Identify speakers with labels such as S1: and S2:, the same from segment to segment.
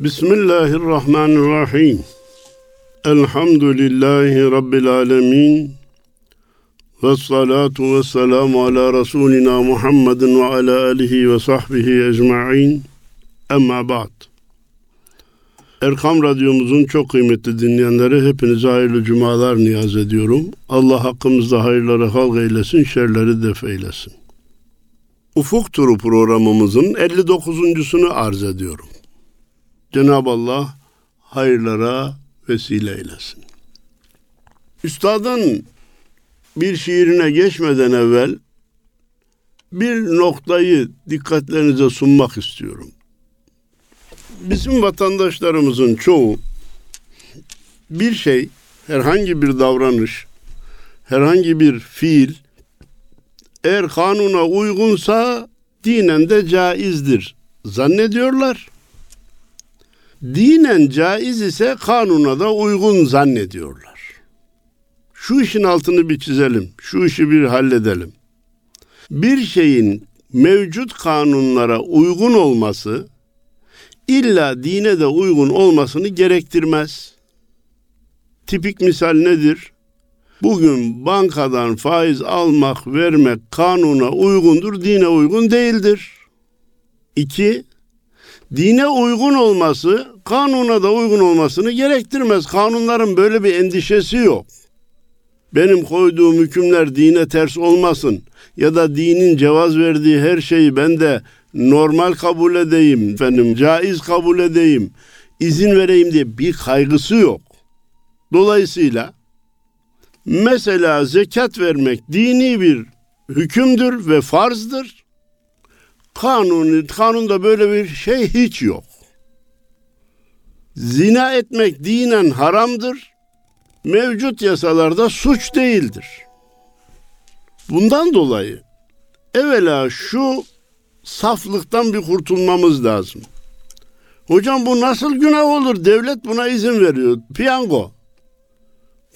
S1: Bismillahirrahmanirrahim. Elhamdülillahi Rabbil alemin. Ve salatu ve selamu ala Resulina Muhammedin ve ala alihi ve sahbihi ecma'in. Emma ba'd. Erkam Radyomuzun çok kıymetli dinleyenleri hepinize hayırlı cumalar niyaz ediyorum. Allah hakkımızda hayırları halk eylesin, şerleri def eylesin. Ufuk Turu programımızın 59.sunu arz ediyorum. Cenab-ı Allah hayırlara vesile eylesin. Üstadın bir şiirine geçmeden evvel bir noktayı dikkatlerinize sunmak istiyorum. Bizim vatandaşlarımızın çoğu bir şey, herhangi bir davranış, herhangi bir fiil eğer kanuna uygunsa dinen de caizdir zannediyorlar. Dinen caiz ise kanuna da uygun zannediyorlar. Şu işin altını bir çizelim, şu işi bir halledelim. Bir şeyin mevcut kanunlara uygun olması illa dine de uygun olmasını gerektirmez. Tipik misal nedir? Bugün bankadan faiz almak, vermek kanuna uygundur, dine uygun değildir. İki, dine uygun olması, kanuna da uygun olmasını gerektirmez. Kanunların böyle bir endişesi yok. Benim koyduğum hükümler dine ters olmasın ya da dinin cevaz verdiği her şeyi ben de normal kabul edeyim, efendim caiz kabul edeyim, izin vereyim diye bir kaygısı yok. Dolayısıyla mesela zekat vermek dini bir hükümdür ve farzdır. Kanun, kanunda böyle bir şey hiç yok. Zina etmek dinen haramdır. Mevcut yasalarda suç değildir. Bundan dolayı evvela şu saflıktan bir kurtulmamız lazım. Hocam bu nasıl günah olur? Devlet buna izin veriyor. Piyango.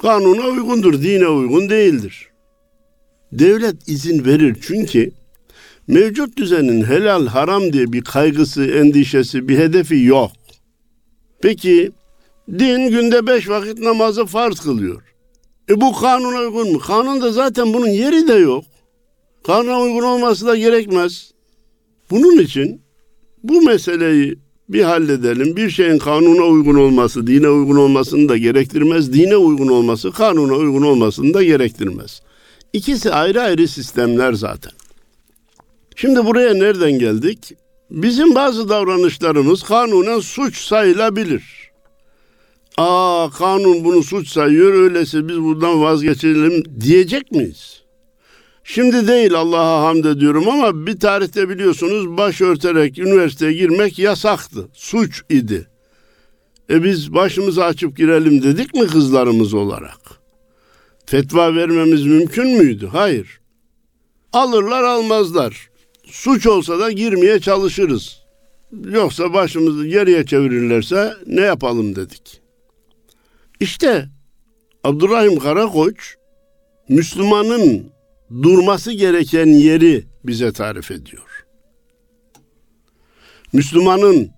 S1: Kanuna uygundur, dine uygun değildir. Devlet izin verir çünkü mevcut düzenin helal haram diye bir kaygısı, endişesi, bir hedefi yok. Peki din günde beş vakit namazı farz kılıyor. E bu kanuna uygun mu? Kanunda zaten bunun yeri de yok. Kanuna uygun olması da gerekmez. Bunun için bu meseleyi bir halledelim. Bir şeyin kanuna uygun olması, dine uygun olmasını da gerektirmez. Dine uygun olması, kanuna uygun olmasını da gerektirmez. İkisi ayrı ayrı sistemler zaten. Şimdi buraya nereden geldik? Bizim bazı davranışlarımız kanunen suç sayılabilir. Aa kanun bunu suç sayıyor öyleyse biz buradan vazgeçelim diyecek miyiz? Şimdi değil Allah'a hamd ediyorum ama bir tarihte biliyorsunuz baş örterek üniversiteye girmek yasaktı. Suç idi. E biz başımızı açıp girelim dedik mi kızlarımız olarak? Fetva vermemiz mümkün müydü? Hayır. Alırlar almazlar. Suç olsa da girmeye çalışırız. Yoksa başımızı geriye çevirirlerse ne yapalım dedik. İşte Abdurrahim Karakoç Müslümanın durması gereken yeri bize tarif ediyor. Müslümanın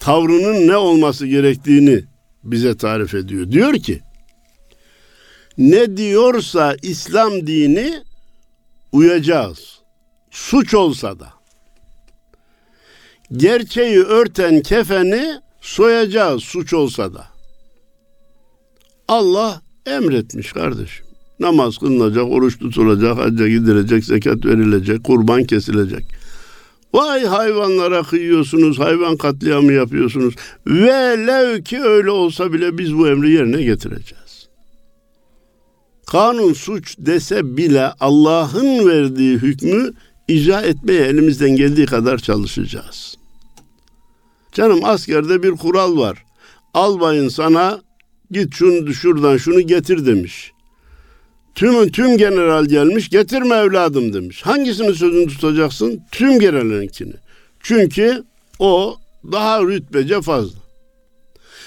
S1: tavrının ne olması gerektiğini bize tarif ediyor. Diyor ki ne diyorsa İslam dini uyacağız. Suç olsa da. Gerçeği örten kefeni soyacağız suç olsa da. Allah emretmiş kardeşim. Namaz kılınacak, oruç tutulacak, hacca gidilecek, zekat verilecek, kurban kesilecek. Vay hayvanlara kıyıyorsunuz, hayvan katliamı yapıyorsunuz. Velev ki öyle olsa bile biz bu emri yerine getireceğiz. Kanun suç dese bile Allah'ın verdiği hükmü icra etmeye elimizden geldiği kadar çalışacağız. Canım askerde bir kural var. Albayın sana git şunu şuradan şunu getir demiş. Tüm tüm general gelmiş getirme evladım demiş. Hangisini sözünü tutacaksın? Tüm generalinkini. Çünkü o daha rütbece fazla.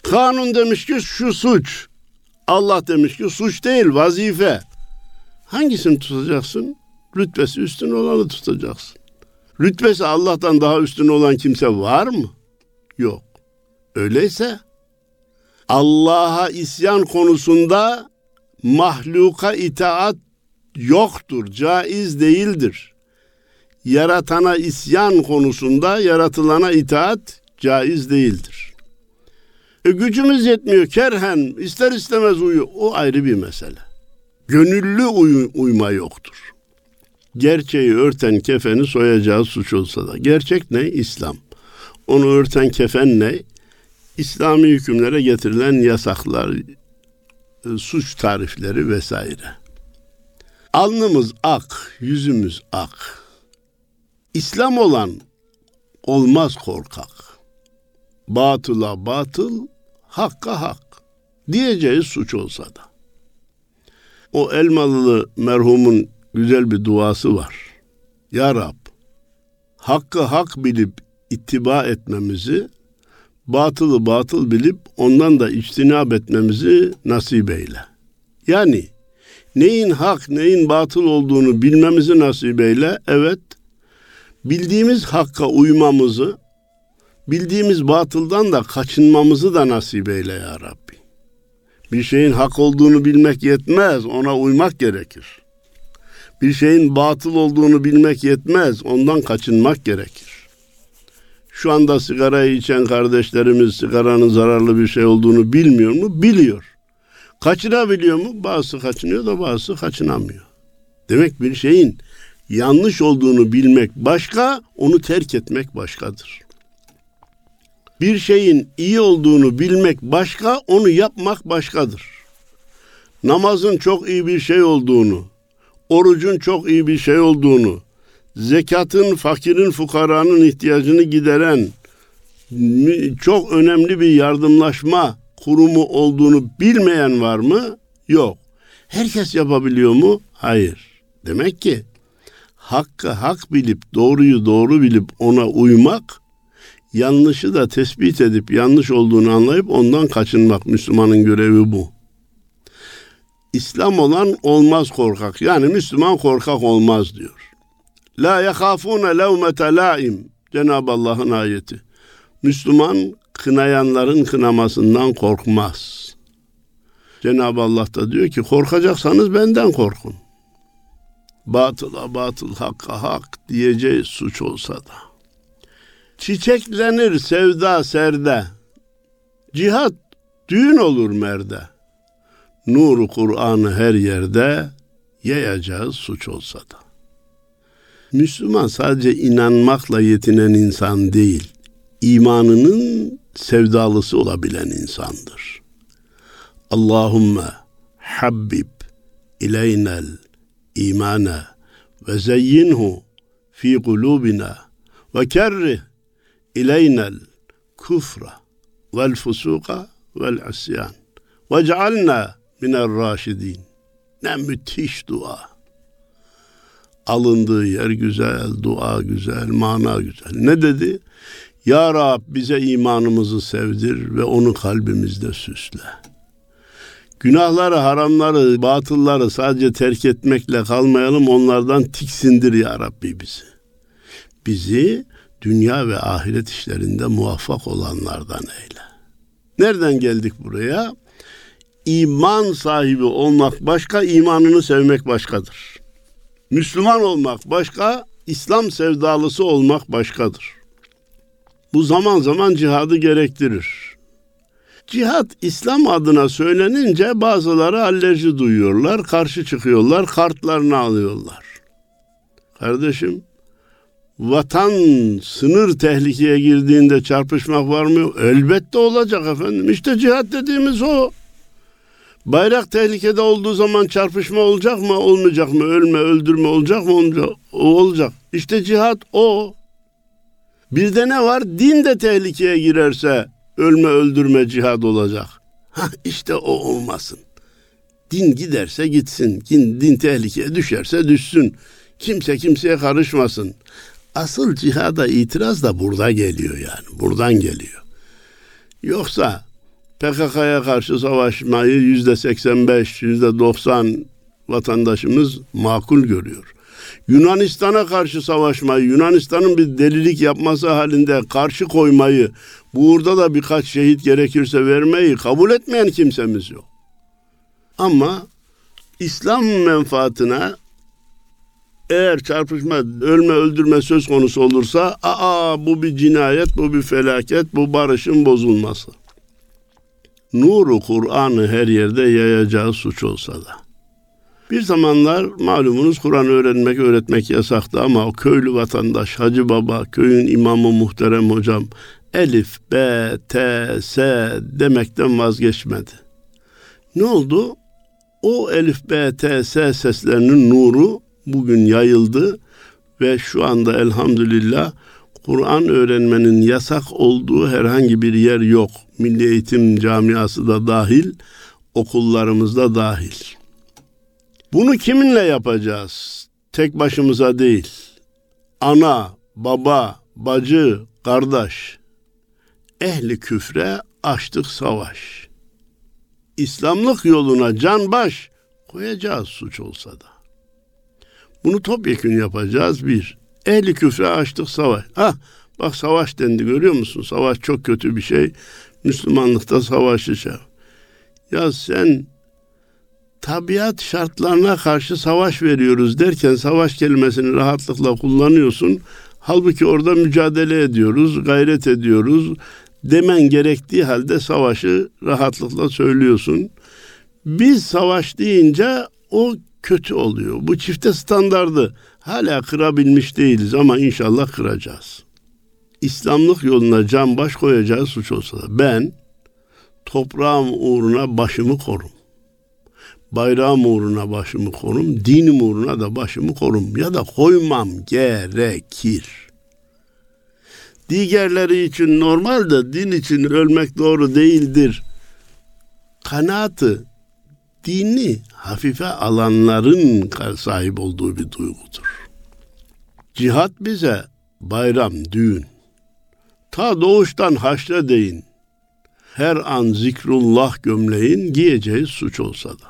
S1: Kanun demiş ki şu suç. Allah demiş ki suç değil vazife. Hangisini tutacaksın? Rütbesi üstün olanı tutacaksın. Rütbesi Allah'tan daha üstün olan kimse var mı? Yok. Öyleyse Allah'a isyan konusunda mahluka itaat yoktur, caiz değildir. Yaratana isyan konusunda yaratılana itaat caiz değildir. E, gücümüz yetmiyor kerhen ister istemez uyu o ayrı bir mesele. Gönüllü uy- uyma yoktur. Gerçeği örten kefeni soyacağı suç olsa da. Gerçek ne? İslam. Onu örten kefen ne? İslami hükümlere getirilen yasaklar, e, suç tarifleri vesaire. Alnımız ak, yüzümüz ak. İslam olan olmaz korkak. Batıla batıl, hakka hak diyeceği suç olsa da. O Elmalılı merhumun güzel bir duası var. Ya Rab, hakkı hak bilip ittiba etmemizi, batılı batıl bilip ondan da içtinab etmemizi nasip eyle. Yani neyin hak, neyin batıl olduğunu bilmemizi nasip eyle. Evet, bildiğimiz hakka uymamızı, bildiğimiz batıldan da kaçınmamızı da nasip eyle ya Rabbi. Bir şeyin hak olduğunu bilmek yetmez, ona uymak gerekir. Bir şeyin batıl olduğunu bilmek yetmez, ondan kaçınmak gerekir. Şu anda sigarayı içen kardeşlerimiz sigaranın zararlı bir şey olduğunu bilmiyor mu? Biliyor. Kaçınabiliyor mu? Bazısı kaçınıyor da bazısı kaçınamıyor. Demek bir şeyin yanlış olduğunu bilmek başka, onu terk etmek başkadır. Bir şeyin iyi olduğunu bilmek başka, onu yapmak başkadır. Namazın çok iyi bir şey olduğunu, orucun çok iyi bir şey olduğunu, zekatın fakirin fukaranın ihtiyacını gideren çok önemli bir yardımlaşma kurumu olduğunu bilmeyen var mı? Yok. Herkes yapabiliyor mu? Hayır. Demek ki hakkı hak bilip doğruyu doğru bilip ona uymak yanlışı da tespit edip yanlış olduğunu anlayıp ondan kaçınmak Müslümanın görevi bu. İslam olan olmaz korkak. Yani Müslüman korkak olmaz diyor. La yahafune levmete laim. Cenab-ı Allah'ın ayeti. Müslüman kınayanların kınamasından korkmaz. Cenab-ı Allah da diyor ki korkacaksanız benden korkun. Batıla batıl, hakka hak diyeceği suç olsa da. Çiçeklenir sevda serde. Cihat düğün olur merde. Nuru Kur'an'ı her yerde yayacağız suç olsa da. Müslüman sadece inanmakla yetinen insan değil, imanının sevdalısı olabilen insandır. Allahümme habbib ileynel imane ve zeyyinhu fi kulubina ve kerrih ileynel kufra vel fusuka vel isyan ve cealna minel raşidin. Ne müthiş dua. Alındığı yer güzel, dua güzel, mana güzel. Ne dedi? Ya Rab bize imanımızı sevdir ve onu kalbimizde süsle. Günahları, haramları, batılları sadece terk etmekle kalmayalım, onlardan tiksindir ya Rabbi bizi. Bizi dünya ve ahiret işlerinde muvaffak olanlardan eyle. Nereden geldik buraya? İman sahibi olmak başka, imanını sevmek başkadır. Müslüman olmak başka, İslam sevdalısı olmak başkadır. Bu zaman zaman cihadı gerektirir. Cihat İslam adına söylenince bazıları alerji duyuyorlar, karşı çıkıyorlar, kartlarını alıyorlar. Kardeşim, vatan sınır tehlikeye girdiğinde çarpışmak var mı? Elbette olacak efendim. İşte cihat dediğimiz o. Bayrak tehlikede olduğu zaman çarpışma olacak mı, olmayacak mı? Ölme, öldürme olacak mı? Olmayacak. O olacak. İşte cihat o. Bir de ne var? Din de tehlikeye girerse ölme, öldürme cihad olacak. Ha işte o olmasın. Din giderse gitsin. Din, din tehlikeye düşerse düşsün. Kimse kimseye karışmasın. Asıl cihada itiraz da burada geliyor yani. Buradan geliyor. Yoksa PKK'ya karşı savaşmayı yüzde 85, yüzde 90 vatandaşımız makul görüyor. Yunanistan'a karşı savaşmayı, Yunanistan'ın bir delilik yapması halinde karşı koymayı, burada da birkaç şehit gerekirse vermeyi kabul etmeyen kimsemiz yok. Ama İslam menfaatine eğer çarpışma, ölme, öldürme söz konusu olursa aa bu bir cinayet, bu bir felaket, bu barışın bozulması. Nuru Kur'an'ı her yerde yayacağı suç olsa da. Bir zamanlar malumunuz Kur'an öğrenmek, öğretmek yasaktı ama o köylü vatandaş, Hacı Baba, köyün imamı muhterem hocam, Elif, B, T, S demekten vazgeçmedi. Ne oldu? O Elif, B, T, S seslerinin nuru bugün yayıldı ve şu anda elhamdülillah Kur'an öğrenmenin yasak olduğu herhangi bir yer yok. Milli Eğitim Camiası da dahil, okullarımızda dahil. Bunu kiminle yapacağız? Tek başımıza değil. Ana, baba, bacı, kardeş. Ehli küfre açtık savaş. İslamlık yoluna can baş koyacağız suç olsa da. Bunu topyekün yapacağız bir. Ehli küfre açtık savaş. Ha bak savaş dendi görüyor musun? Savaş çok kötü bir şey. Müslümanlıkta savaşacağım. Ya sen tabiat şartlarına karşı savaş veriyoruz derken savaş kelimesini rahatlıkla kullanıyorsun. Halbuki orada mücadele ediyoruz, gayret ediyoruz. Demen gerektiği halde savaşı rahatlıkla söylüyorsun. Biz savaş deyince o kötü oluyor. Bu çifte standardı hala kırabilmiş değiliz ama inşallah kıracağız. İslamlık yoluna can baş koyacağız suç olsa da ben toprağım uğruna başımı korum. Bayrağım uğruna başımı korum, dinim uğruna da başımı korum ya da koymam gerekir. Diğerleri için normal de din için ölmek doğru değildir. Kanaatı dini hafife alanların sahip olduğu bir duygudur. Cihat bize bayram, düğün. Ta doğuştan haşre deyin. Her an zikrullah gömleğin giyeceği suç olsa da.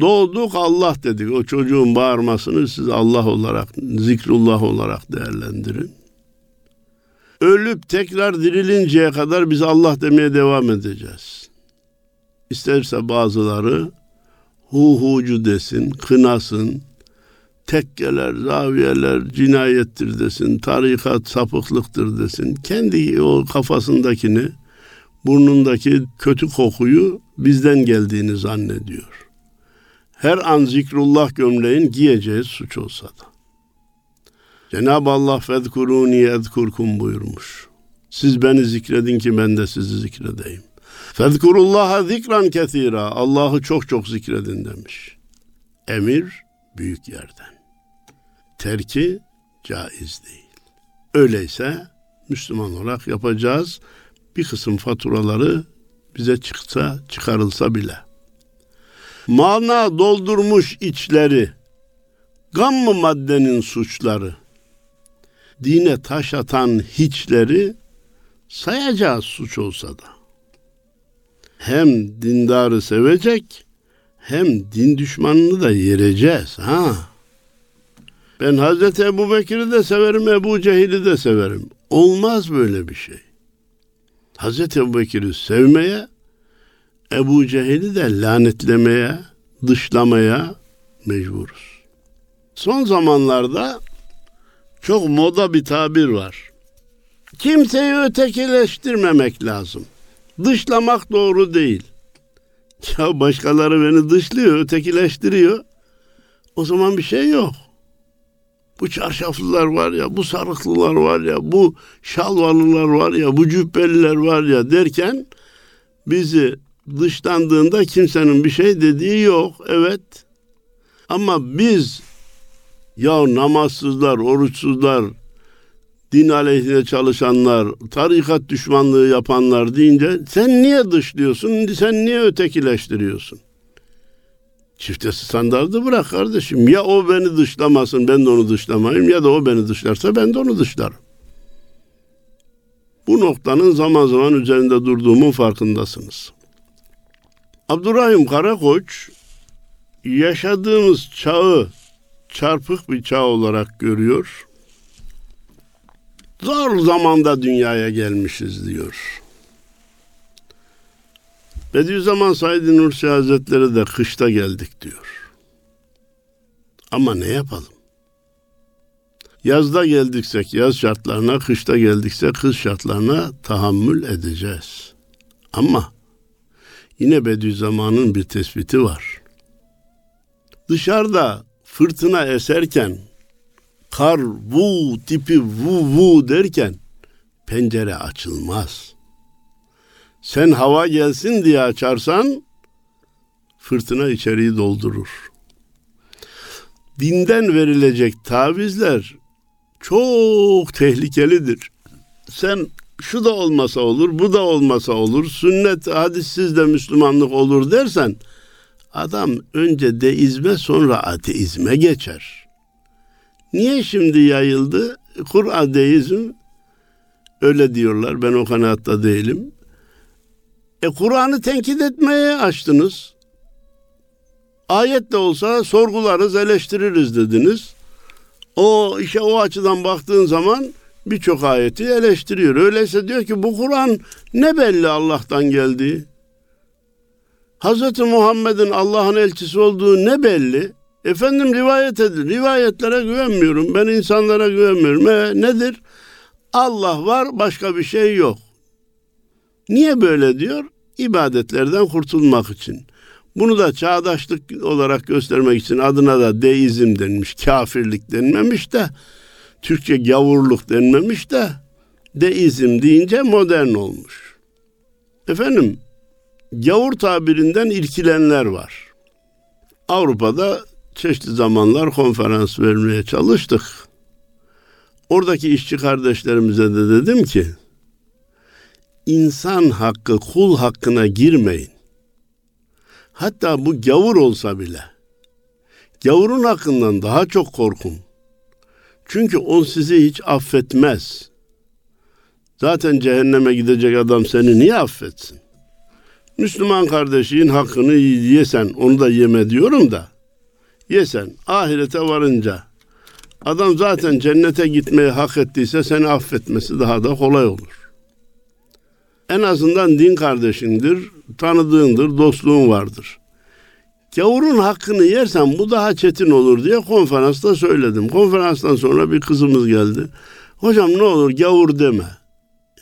S1: Doğduk Allah dedik. O çocuğun bağırmasını siz Allah olarak, zikrullah olarak değerlendirin. Ölüp tekrar dirilinceye kadar biz Allah demeye devam edeceğiz. İsterse bazıları hu hucu desin, kınasın, tekkeler, zaviyeler cinayettir desin, tarikat sapıklıktır desin. Kendi o kafasındakini, burnundaki kötü kokuyu bizden geldiğini zannediyor. Her an zikrullah gömleğin giyeceği suç olsa da. Cenab-ı Allah fezkuruni ezkurkum buyurmuş. Siz beni zikredin ki ben de sizi zikredeyim. Fezkurullaha zikran kesira. Allah'ı çok çok zikredin demiş. Emir büyük yerden. Terki caiz değil. Öyleyse Müslüman olarak yapacağız. Bir kısım faturaları bize çıksa çıkarılsa bile. Mana doldurmuş içleri, gam mı maddenin suçları, dine taş atan hiçleri sayacağız suç olsa da hem dindarı sevecek hem din düşmanını da yereceğiz ha. Ben Hazreti Ebu Bekir'i de severim, Ebu Cehil'i de severim. Olmaz böyle bir şey. Hazreti Ebu Bekir'i sevmeye, Ebu Cehil'i de lanetlemeye, dışlamaya mecburuz. Son zamanlarda çok moda bir tabir var. Kimseyi ötekileştirmemek lazım. Dışlamak doğru değil. Ya başkaları beni dışlıyor, ötekileştiriyor. O zaman bir şey yok. Bu çarşaflılar var ya, bu sarıklılar var ya, bu şalvarlılar var ya, bu cübbeliler var ya derken bizi dışlandığında kimsenin bir şey dediği yok. Evet. Ama biz ya namazsızlar, oruçsuzlar, din aleyhine çalışanlar, tarikat düşmanlığı yapanlar deyince sen niye dışlıyorsun, sen niye ötekileştiriyorsun? Çifte standardı bırak kardeşim. Ya o beni dışlamasın ben de onu dışlamayayım ya da o beni dışlarsa ben de onu dışlarım. Bu noktanın zaman zaman üzerinde durduğumun farkındasınız. Abdurrahim Karakoç yaşadığımız çağı çarpık bir çağ olarak görüyor. Zor zamanda dünyaya gelmişiz diyor. Bediüzzaman Said Nursi Hazretleri de kışta geldik diyor. Ama ne yapalım? Yazda geldiksek yaz şartlarına, kışta geldikse kış şartlarına tahammül edeceğiz. Ama yine Bediüzzaman'ın bir tespiti var. Dışarıda fırtına eserken kar vu tipi vu vu derken pencere açılmaz. Sen hava gelsin diye açarsan fırtına içeriği doldurur. Dinden verilecek tavizler çok tehlikelidir. Sen şu da olmasa olur, bu da olmasa olur, sünnet hadissiz de Müslümanlık olur dersen adam önce deizme sonra ateizme geçer. Niye şimdi yayıldı? Kur'an deizm öyle diyorlar. Ben o kanaatta değilim. E Kur'an'ı tenkit etmeye açtınız. Ayet de olsa sorgularız, eleştiririz dediniz. O işe o açıdan baktığın zaman birçok ayeti eleştiriyor. Öyleyse diyor ki bu Kur'an ne belli Allah'tan geldiği. Hz. Muhammed'in Allah'ın elçisi olduğu ne belli? Efendim rivayet edin. Rivayetlere güvenmiyorum. Ben insanlara güvenmiyorum. E, nedir? Allah var başka bir şey yok. Niye böyle diyor? İbadetlerden kurtulmak için. Bunu da çağdaşlık olarak göstermek için adına da deizm denmiş, kafirlik denmemiş de, Türkçe gavurluk denmemiş de, deizm deyince modern olmuş. Efendim, gavur tabirinden irkilenler var. Avrupa'da çeşitli zamanlar konferans vermeye çalıştık. Oradaki işçi kardeşlerimize de dedim ki, insan hakkı, kul hakkına girmeyin. Hatta bu gavur olsa bile gavurun hakkından daha çok korkun. Çünkü o sizi hiç affetmez. Zaten cehenneme gidecek adam seni niye affetsin? Müslüman kardeşin hakkını yesen, onu da yeme diyorum da. Yesen, ahirete varınca adam zaten cennete gitmeyi hak ettiyse seni affetmesi daha da kolay olur. En azından din kardeşindir, tanıdığındır, dostluğun vardır. Gavurun hakkını yersen bu daha çetin olur diye konferansta söyledim. Konferanstan sonra bir kızımız geldi. Hocam ne olur gavur deme.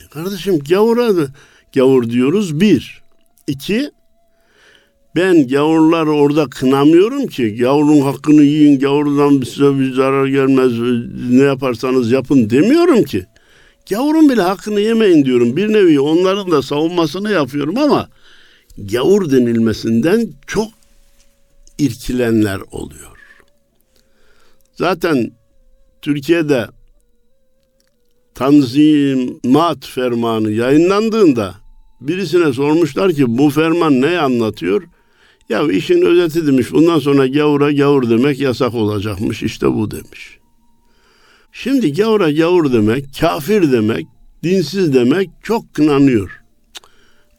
S1: E kardeşim gavura da gavur diyoruz bir. İki, ben gavurları orada kınamıyorum ki. Gavurun hakkını yiyin, gavurdan size bir zarar gelmez, ne yaparsanız yapın demiyorum ki. Gavurun bile hakkını yemeyin diyorum. Bir nevi onların da savunmasını yapıyorum ama gavur denilmesinden çok irkilenler oluyor. Zaten Türkiye'de Tanzimat fermanı yayınlandığında birisine sormuşlar ki bu ferman ne anlatıyor? Ya işin özeti demiş bundan sonra gavura gavur demek yasak olacakmış işte bu demiş. Şimdi gavura gavur demek, kafir demek, dinsiz demek çok kınanıyor.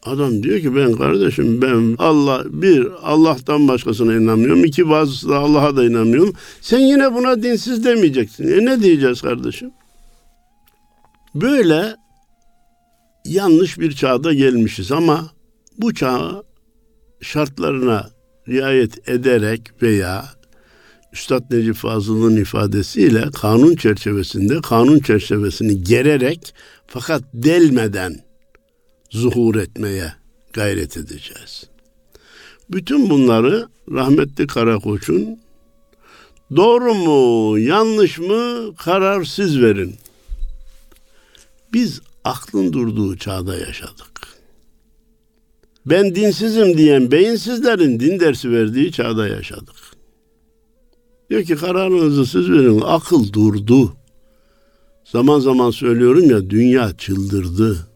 S1: Adam diyor ki ben kardeşim ben Allah bir Allah'tan başkasına inanmıyorum. iki bazısı da Allah'a da inanmıyorum. Sen yine buna dinsiz demeyeceksin. E ne diyeceğiz kardeşim? Böyle yanlış bir çağda gelmişiz ama bu çağ şartlarına riayet ederek veya Üstad Necip Fazıl'ın ifadesiyle kanun çerçevesinde kanun çerçevesini gererek fakat delmeden zuhur etmeye gayret edeceğiz. Bütün bunları rahmetli Karakoç'un doğru mu yanlış mı karar siz verin. Biz aklın durduğu çağda yaşadık. Ben dinsizim diyen beyinsizlerin din dersi verdiği çağda yaşadık. Diyor ki kararınızı siz verin. Akıl durdu. Zaman zaman söylüyorum ya dünya çıldırdı.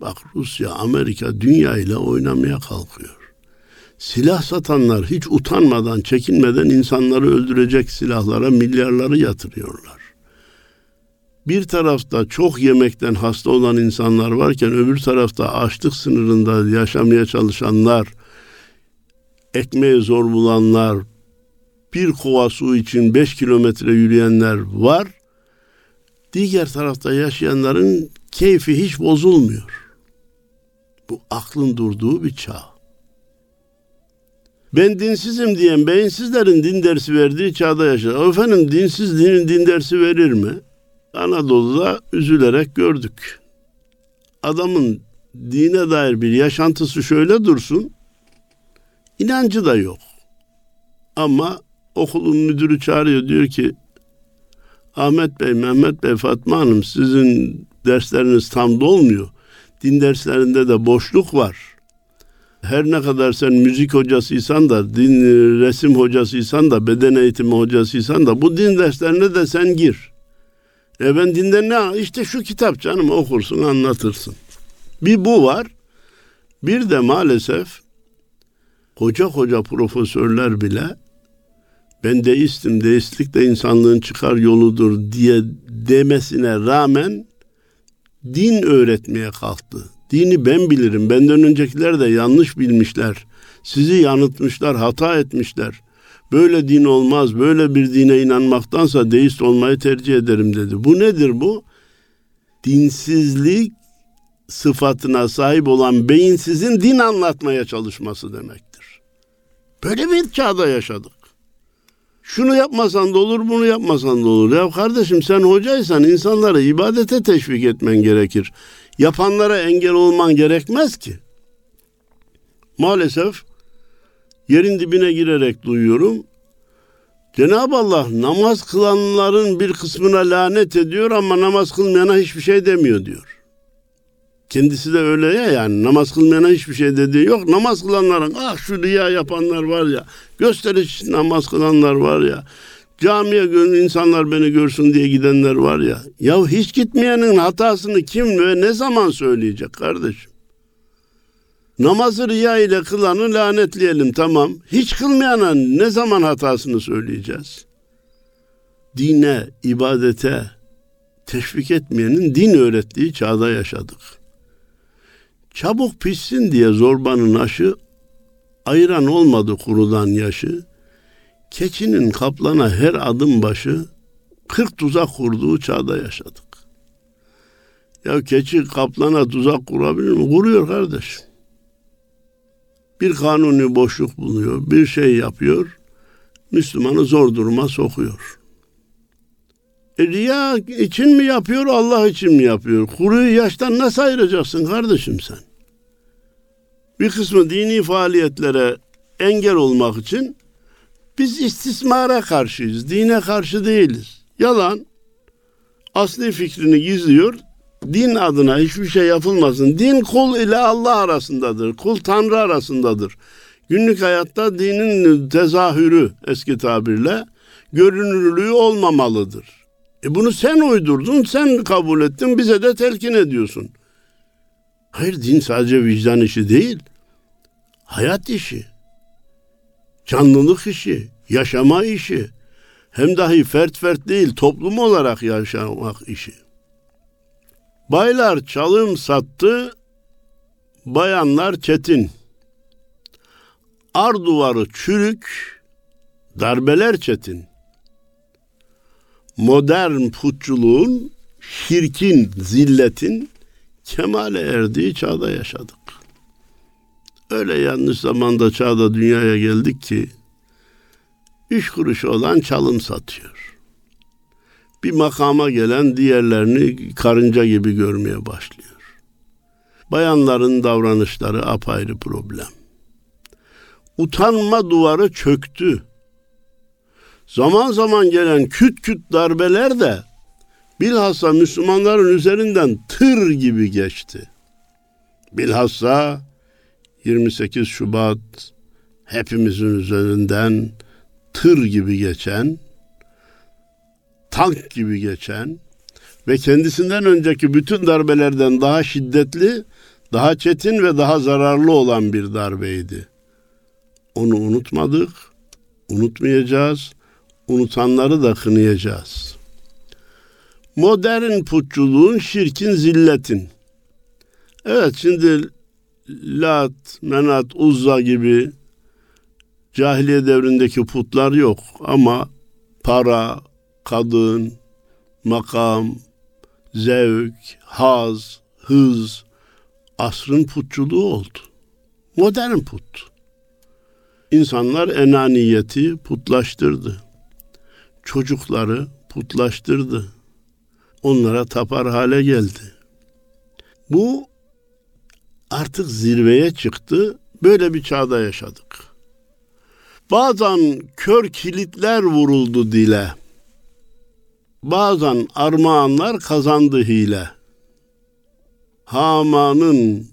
S1: Bak Rusya, Amerika dünya ile oynamaya kalkıyor. Silah satanlar hiç utanmadan, çekinmeden insanları öldürecek silahlara milyarları yatırıyorlar. Bir tarafta çok yemekten hasta olan insanlar varken öbür tarafta açlık sınırında yaşamaya çalışanlar, ekmeği zor bulanlar, bir kova su için beş kilometre yürüyenler var. Diğer tarafta yaşayanların keyfi hiç bozulmuyor. Bu aklın durduğu bir çağ. Ben dinsizim diyen beyinsizlerin din dersi verdiği çağda yaşadı. Efendim dinsiz dinin din dersi verir mi? Anadolu'da üzülerek gördük. Adamın dine dair bir yaşantısı şöyle dursun. inancı da yok. Ama okulun müdürü çağırıyor diyor ki Ahmet Bey, Mehmet Bey, Fatma Hanım sizin dersleriniz tam dolmuyor. Din derslerinde de boşluk var. Her ne kadar sen müzik hocasıysan da, din resim hocasıysan da, beden eğitimi hocasıysan da bu din derslerine de sen gir. E ben dinden ne? İşte şu kitap canım okursun, anlatırsın. Bir bu var. Bir de maalesef koca koca profesörler bile ben deistim, deistlik de insanlığın çıkar yoludur diye demesine rağmen din öğretmeye kalktı. Dini ben bilirim. Benden öncekiler de yanlış bilmişler. Sizi yanıltmışlar, hata etmişler. Böyle din olmaz, böyle bir dine inanmaktansa deist olmayı tercih ederim dedi. Bu nedir bu? Dinsizlik sıfatına sahip olan beyinsizin din anlatmaya çalışması demektir. Böyle bir çağda yaşadık. Şunu yapmasan da olur, bunu yapmasan da olur. Ya kardeşim sen hocaysan insanları ibadete teşvik etmen gerekir. Yapanlara engel olman gerekmez ki. Maalesef yerin dibine girerek duyuyorum. Cenab-ı Allah namaz kılanların bir kısmına lanet ediyor ama namaz kılmayana hiçbir şey demiyor diyor. Kendisi de öyle ya yani namaz kılmayana hiçbir şey dediği yok. Namaz kılanların ah şu riya yapanlar var ya gösteriş namaz kılanlar var ya camiye insanlar beni görsün diye gidenler var ya. Ya hiç gitmeyenin hatasını kim ve ne zaman söyleyecek kardeşim? Namazı riya ile kılanı lanetleyelim tamam. Hiç kılmayana ne zaman hatasını söyleyeceğiz? Dine, ibadete teşvik etmeyenin din öğrettiği çağda yaşadık. Çabuk pişsin diye zorbanın aşı, ayıran olmadı kurudan yaşı, keçinin kaplana her adım başı, kırk tuzak kurduğu çağda yaşadık. Ya keçi kaplana tuzak kurabilir mi? Kuruyor kardeş. Bir kanuni boşluk buluyor, bir şey yapıyor, Müslümanı zor duruma sokuyor. E riya için mi yapıyor, Allah için mi yapıyor? Kuruyu yaştan nasıl ayıracaksın kardeşim sen? Bir kısmı dini faaliyetlere engel olmak için biz istismara karşıyız, dine karşı değiliz. Yalan, asli fikrini gizliyor, din adına hiçbir şey yapılmasın. Din kul ile Allah arasındadır, kul Tanrı arasındadır. Günlük hayatta dinin tezahürü eski tabirle görünürlüğü olmamalıdır. E bunu sen uydurdun, sen kabul ettin, bize de telkin ediyorsun. Hayır din sadece vicdan işi değil. Hayat işi. Canlılık işi, yaşama işi. Hem dahi fert fert değil, toplum olarak yaşamak işi. Baylar çalım sattı, bayanlar çetin. Ar duvarı çürük, darbeler çetin. Modern putçuluğun, şirkin, zilletin kemale erdiği çağda yaşadık. Öyle yanlış zamanda çağda dünyaya geldik ki üç kuruş olan çalım satıyor. Bir makama gelen diğerlerini karınca gibi görmeye başlıyor. Bayanların davranışları apayrı problem. Utanma duvarı çöktü. Zaman zaman gelen küt küt darbeler de bilhassa Müslümanların üzerinden tır gibi geçti. Bilhassa 28 Şubat hepimizin üzerinden tır gibi geçen, tank gibi geçen ve kendisinden önceki bütün darbelerden daha şiddetli, daha çetin ve daha zararlı olan bir darbeydi. Onu unutmadık, unutmayacağız, unutanları da kınayacağız. Modern putçuluğun, şirkin, zilletin. Evet şimdi Lat, Menat, Uzza gibi Cahiliye devrindeki putlar yok ama para, kadın, makam, zevk, haz, hız asrın putçuluğu oldu. Modern put. İnsanlar enaniyeti putlaştırdı. Çocukları putlaştırdı. Onlara tapar hale geldi. Bu artık zirveye çıktı. Böyle bir çağda yaşadık. Bazen kör kilitler vuruldu dile. Bazen armağanlar kazandı hile. Hamanın,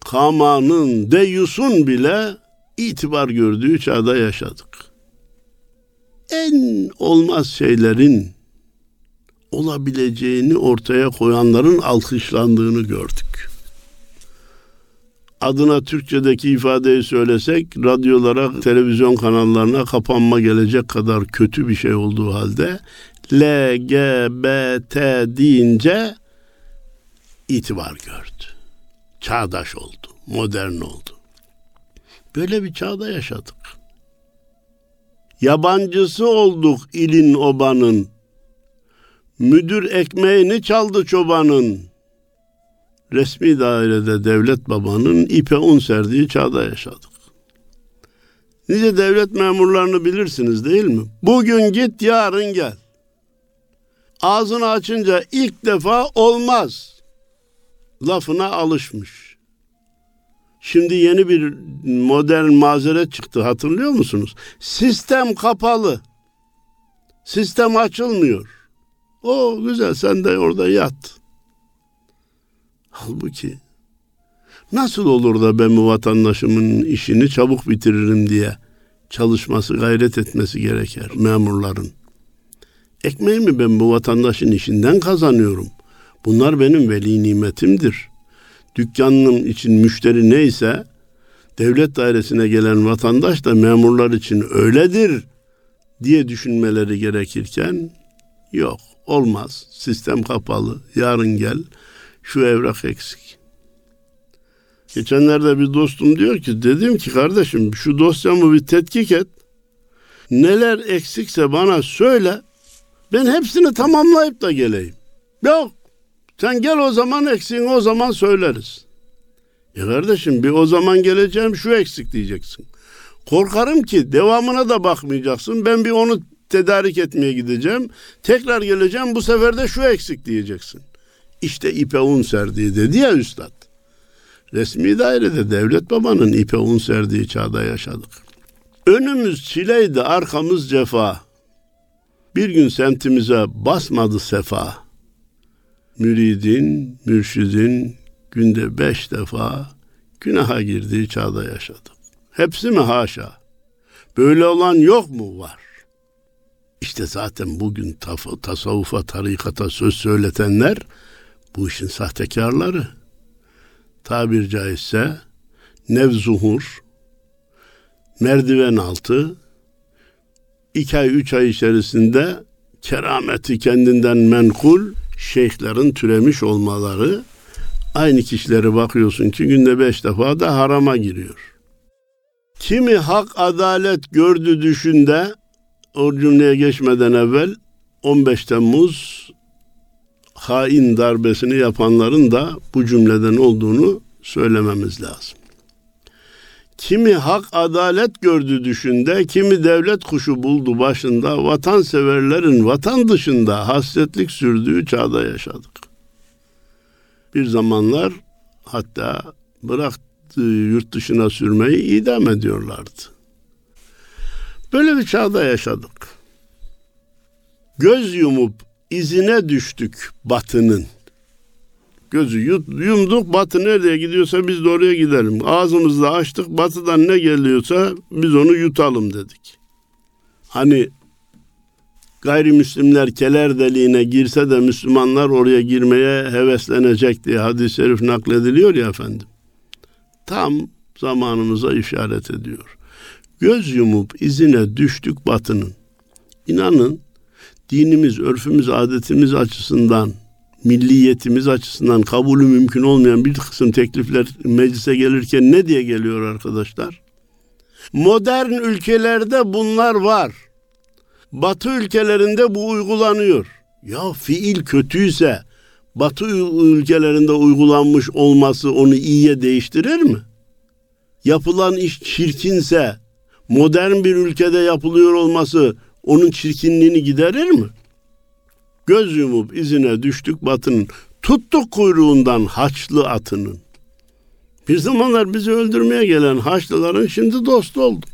S1: Kaman'ın, Deyus'un bile itibar gördüğü çağda yaşadık. En olmaz şeylerin olabileceğini ortaya koyanların alkışlandığını gördük. Adına Türkçedeki ifadeyi söylesek radyolara, televizyon kanallarına kapanma gelecek kadar kötü bir şey olduğu halde LGBT deyince itibar gördü. Çağdaş oldu, modern oldu. Böyle bir çağda yaşadık. Yabancısı olduk ilin obanın. Müdür ekmeğini çaldı çobanın. Resmi dairede devlet babanın ipe un serdiği çağda yaşadık. Nice devlet memurlarını bilirsiniz değil mi? Bugün git yarın gel. Ağzını açınca ilk defa olmaz. Lafına alışmış. Şimdi yeni bir modern mazeret çıktı hatırlıyor musunuz? Sistem kapalı. Sistem açılmıyor. O güzel sen de orada yat. Halbuki nasıl olur da ben bu vatandaşımın işini çabuk bitiririm diye çalışması, gayret etmesi gereker memurların. Ekmeğimi ben bu vatandaşın işinden kazanıyorum. Bunlar benim veli nimetimdir. Dükkanım için müşteri neyse devlet dairesine gelen vatandaş da memurlar için öyledir diye düşünmeleri gerekirken yok olmaz sistem kapalı yarın gel şu evrak eksik. Geçenlerde bir dostum diyor ki dedim ki kardeşim şu dosyamı bir tetkik et. Neler eksikse bana söyle. Ben hepsini tamamlayıp da geleyim. Yok. Sen gel o zaman eksiğini o zaman söyleriz. Ya kardeşim bir o zaman geleceğim şu eksik diyeceksin. Korkarım ki devamına da bakmayacaksın. Ben bir onu tedarik etmeye gideceğim. Tekrar geleceğim bu sefer de şu eksik diyeceksin. İşte ipe un serdiği dedi ya üstad. Resmi dairede devlet babanın ipe un serdiği çağda yaşadık. Önümüz çileydi, arkamız cefa. Bir gün semtimize basmadı sefa. Müridin, mürşidin günde beş defa günaha girdiği çağda yaşadık. Hepsi mi haşa? Böyle olan yok mu var? İşte zaten bugün tasavvufa, tarikata söz söyletenler bu işin sahtekarları. Tabir caizse nevzuhur, merdiven altı, iki ay, üç ay içerisinde kerameti kendinden menkul şeyhlerin türemiş olmaları aynı kişilere bakıyorsun ki günde beş defa da harama giriyor. Kimi hak adalet gördü düşünde o cümleye geçmeden evvel 15 Temmuz hain darbesini yapanların da bu cümleden olduğunu söylememiz lazım. Kimi hak adalet gördü düşünde, kimi devlet kuşu buldu başında, vatanseverlerin vatan dışında hasretlik sürdüğü çağda yaşadık. Bir zamanlar hatta bıraktığı yurt dışına sürmeyi idam ediyorlardı. Böyle bir çağda yaşadık. Göz yumup izine düştük batının. Gözü yumduk batı nereye gidiyorsa biz de oraya gidelim. Ağzımızda açtık batıdan ne geliyorsa biz onu yutalım dedik. Hani gayrimüslimler keler deliğine girse de Müslümanlar oraya girmeye heveslenecek diye hadis-i şerif naklediliyor ya efendim. Tam zamanımıza işaret ediyor. Göz yumup izine düştük batının. İnanın dinimiz, örfümüz, adetimiz açısından, milliyetimiz açısından kabulü mümkün olmayan bir kısım teklifler meclise gelirken ne diye geliyor arkadaşlar? Modern ülkelerde bunlar var. Batı ülkelerinde bu uygulanıyor. Ya fiil kötüyse Batı ülkelerinde uygulanmış olması onu iyiye değiştirir mi? Yapılan iş çirkinse modern bir ülkede yapılıyor olması onun çirkinliğini giderir mi? Göz yumup izine düştük batının. Tuttuk kuyruğundan haçlı atının. Bir zamanlar bizi öldürmeye gelen Haçlıların şimdi dost oldu.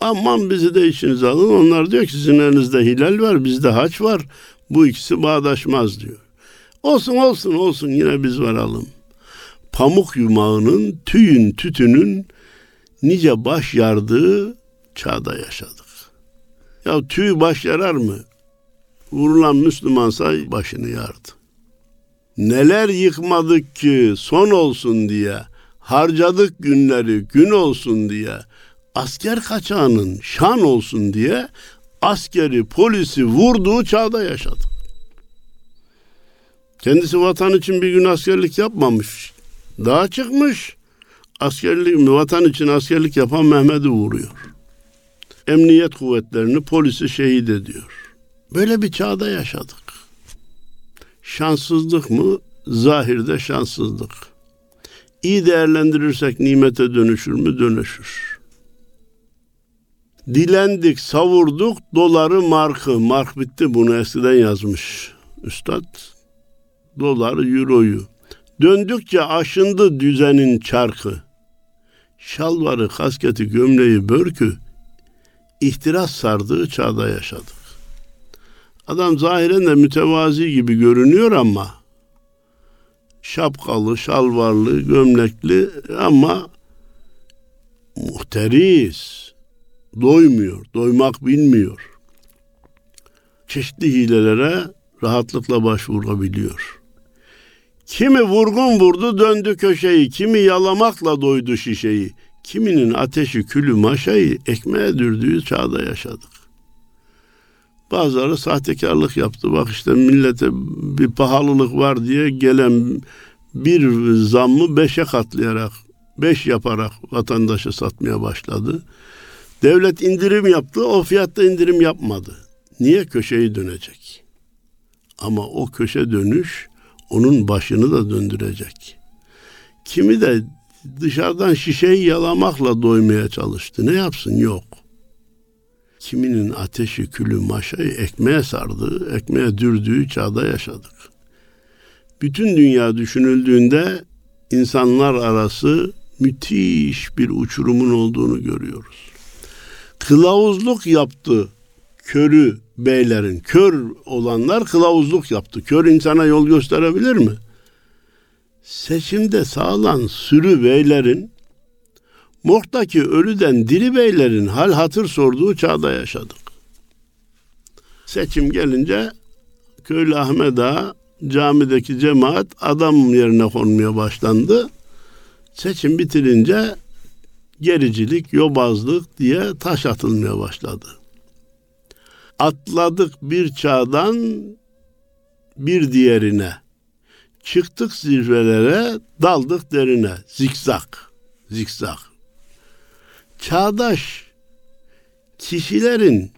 S1: Aman bizi de içinize alın. Onlar diyor ki sizin elinizde hilal var, bizde haç var. Bu ikisi bağdaşmaz diyor. Olsun olsun olsun yine biz varalım. Pamuk yumağının, tüyün tütünün nice baş yardığı çağda yaşadık. Ya tüy baş yarar mı? Vurulan Müslüman say başını yardı. Neler yıkmadık ki son olsun diye, harcadık günleri gün olsun diye, asker kaçağının şan olsun diye askeri polisi vurduğu çağda yaşadık. Kendisi vatan için bir gün askerlik yapmamış. Daha çıkmış. Askerlik, vatan için askerlik yapan Mehmet'i vuruyor. Emniyet kuvvetlerini, polisi şehit ediyor. Böyle bir çağda yaşadık. Şanssızlık mı? Zahirde şanssızlık. İyi değerlendirirsek nimete dönüşür mü? Dönüşür. Dilendik, savurduk, doları markı. Mark bitti bunu eskiden yazmış üstad. Doları, euroyu. Döndükçe aşındı düzenin çarkı. Şalvarı, kasketi, gömleği, börkü ihtiras sardığı çağda yaşadık. Adam zahiren de mütevazi gibi görünüyor ama şapkalı, şalvarlı, gömlekli ama muhteris. Doymuyor, doymak bilmiyor. Çeşitli hilelere rahatlıkla başvurabiliyor. Kimi vurgun vurdu döndü köşeyi, kimi yalamakla doydu şişeyi, kiminin ateşi külü maşayı ekmeğe dürdüğü çağda yaşadık. Bazıları sahtekarlık yaptı. Bak işte millete bir pahalılık var diye gelen bir zammı beşe katlayarak, beş yaparak vatandaşa satmaya başladı. Devlet indirim yaptı, o fiyatta indirim yapmadı. Niye köşeyi dönecek? Ama o köşe dönüş onun başını da döndürecek. Kimi de dışarıdan şişeyi yalamakla doymaya çalıştı. Ne yapsın? Yok. Kiminin ateşi, külü, maşayı ekmeğe sardığı, ekmeğe dürdüğü çağda yaşadık. Bütün dünya düşünüldüğünde insanlar arası müthiş bir uçurumun olduğunu görüyoruz. Kılavuzluk yaptı körü beylerin. Kör olanlar kılavuzluk yaptı. Kör insana yol gösterebilir mi? Seçimde sağlan sürü beylerin Morg'daki ölüden diri beylerin hal hatır sorduğu çağda yaşadık. Seçim gelince Köylü Ahmet Ağa camideki cemaat adam yerine konmaya başlandı. Seçim bitirince gericilik, yobazlık diye taş atılmaya başladı. Atladık bir çağdan bir diğerine. Çıktık zirvelere, daldık derine. Zikzak, zikzak çağdaş kişilerin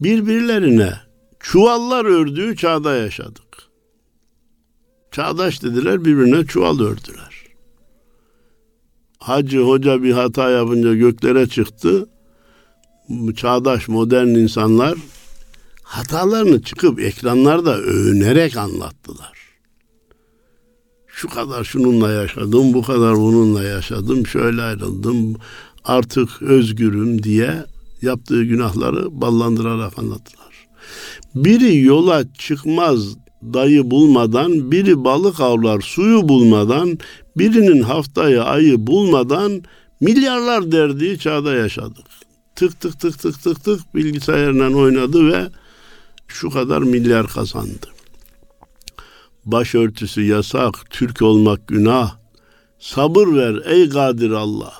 S1: birbirlerine çuvallar ördüğü çağda yaşadık. Çağdaş dediler birbirine çuval ördüler. Hacı hoca bir hata yapınca göklere çıktı. Çağdaş modern insanlar hatalarını çıkıp ekranlarda övünerek anlattılar. Şu kadar şununla yaşadım, bu kadar bununla yaşadım, şöyle ayrıldım, artık özgürüm diye yaptığı günahları ballandırarak anlattılar. Biri yola çıkmaz dayı bulmadan, biri balık avlar suyu bulmadan, birinin haftayı ayı bulmadan milyarlar derdiği çağda yaşadık. Tık tık tık tık tık tık bilgisayarla oynadı ve şu kadar milyar kazandı. Başörtüsü yasak, Türk olmak günah. Sabır ver ey Kadir Allah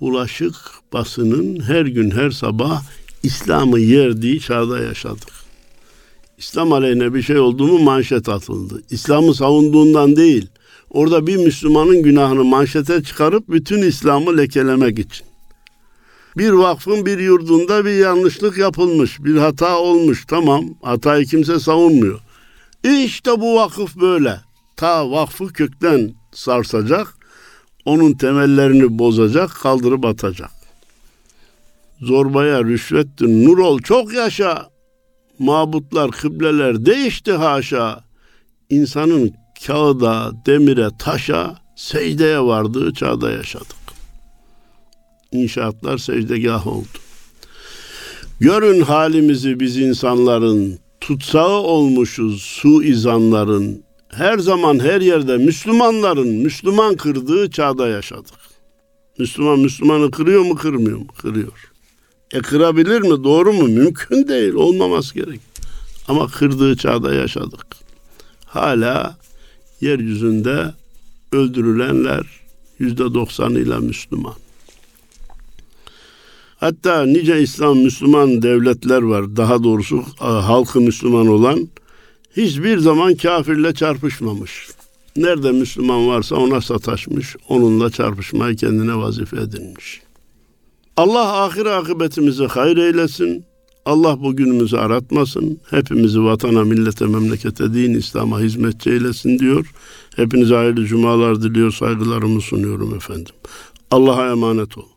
S1: bulaşık basının her gün her sabah İslam'ı yerdiği çağda yaşadık. İslam aleyhine bir şey oldu mu manşet atıldı. İslam'ı savunduğundan değil, orada bir Müslümanın günahını manşete çıkarıp bütün İslam'ı lekelemek için. Bir vakfın bir yurdunda bir yanlışlık yapılmış, bir hata olmuş. Tamam, hatayı kimse savunmuyor. İşte bu vakıf böyle. Ta vakfı kökten sarsacak, onun temellerini bozacak, kaldırıp atacak. Zorbaya rüşvettin, nur ol çok yaşa. Mabutlar, kıbleler değişti haşa. İnsanın kağıda, demire, taşa, secdeye vardığı çağda yaşadık. İnşaatlar secdegah oldu. Görün halimizi biz insanların, tutsağı olmuşuz su izanların, her zaman her yerde Müslümanların Müslüman kırdığı çağda yaşadık. Müslüman Müslümanı kırıyor mu kırmıyor mu? Kırıyor. E kırabilir mi? Doğru mu? Mümkün değil. Olmaması gerek. Ama kırdığı çağda yaşadık. Hala yeryüzünde öldürülenler yüzde doksanıyla Müslüman. Hatta nice İslam Müslüman devletler var. Daha doğrusu e, halkı Müslüman olan hiçbir zaman kafirle çarpışmamış. Nerede Müslüman varsa ona sataşmış, onunla çarpışmayı kendine vazife edinmiş. Allah ahir akıbetimizi hayır eylesin. Allah bugünümüzü aratmasın. Hepimizi vatana, millete, memlekete, din, İslam'a hizmetçi eylesin diyor. Hepinize hayırlı cumalar diliyor, saygılarımı sunuyorum efendim. Allah'a emanet olun.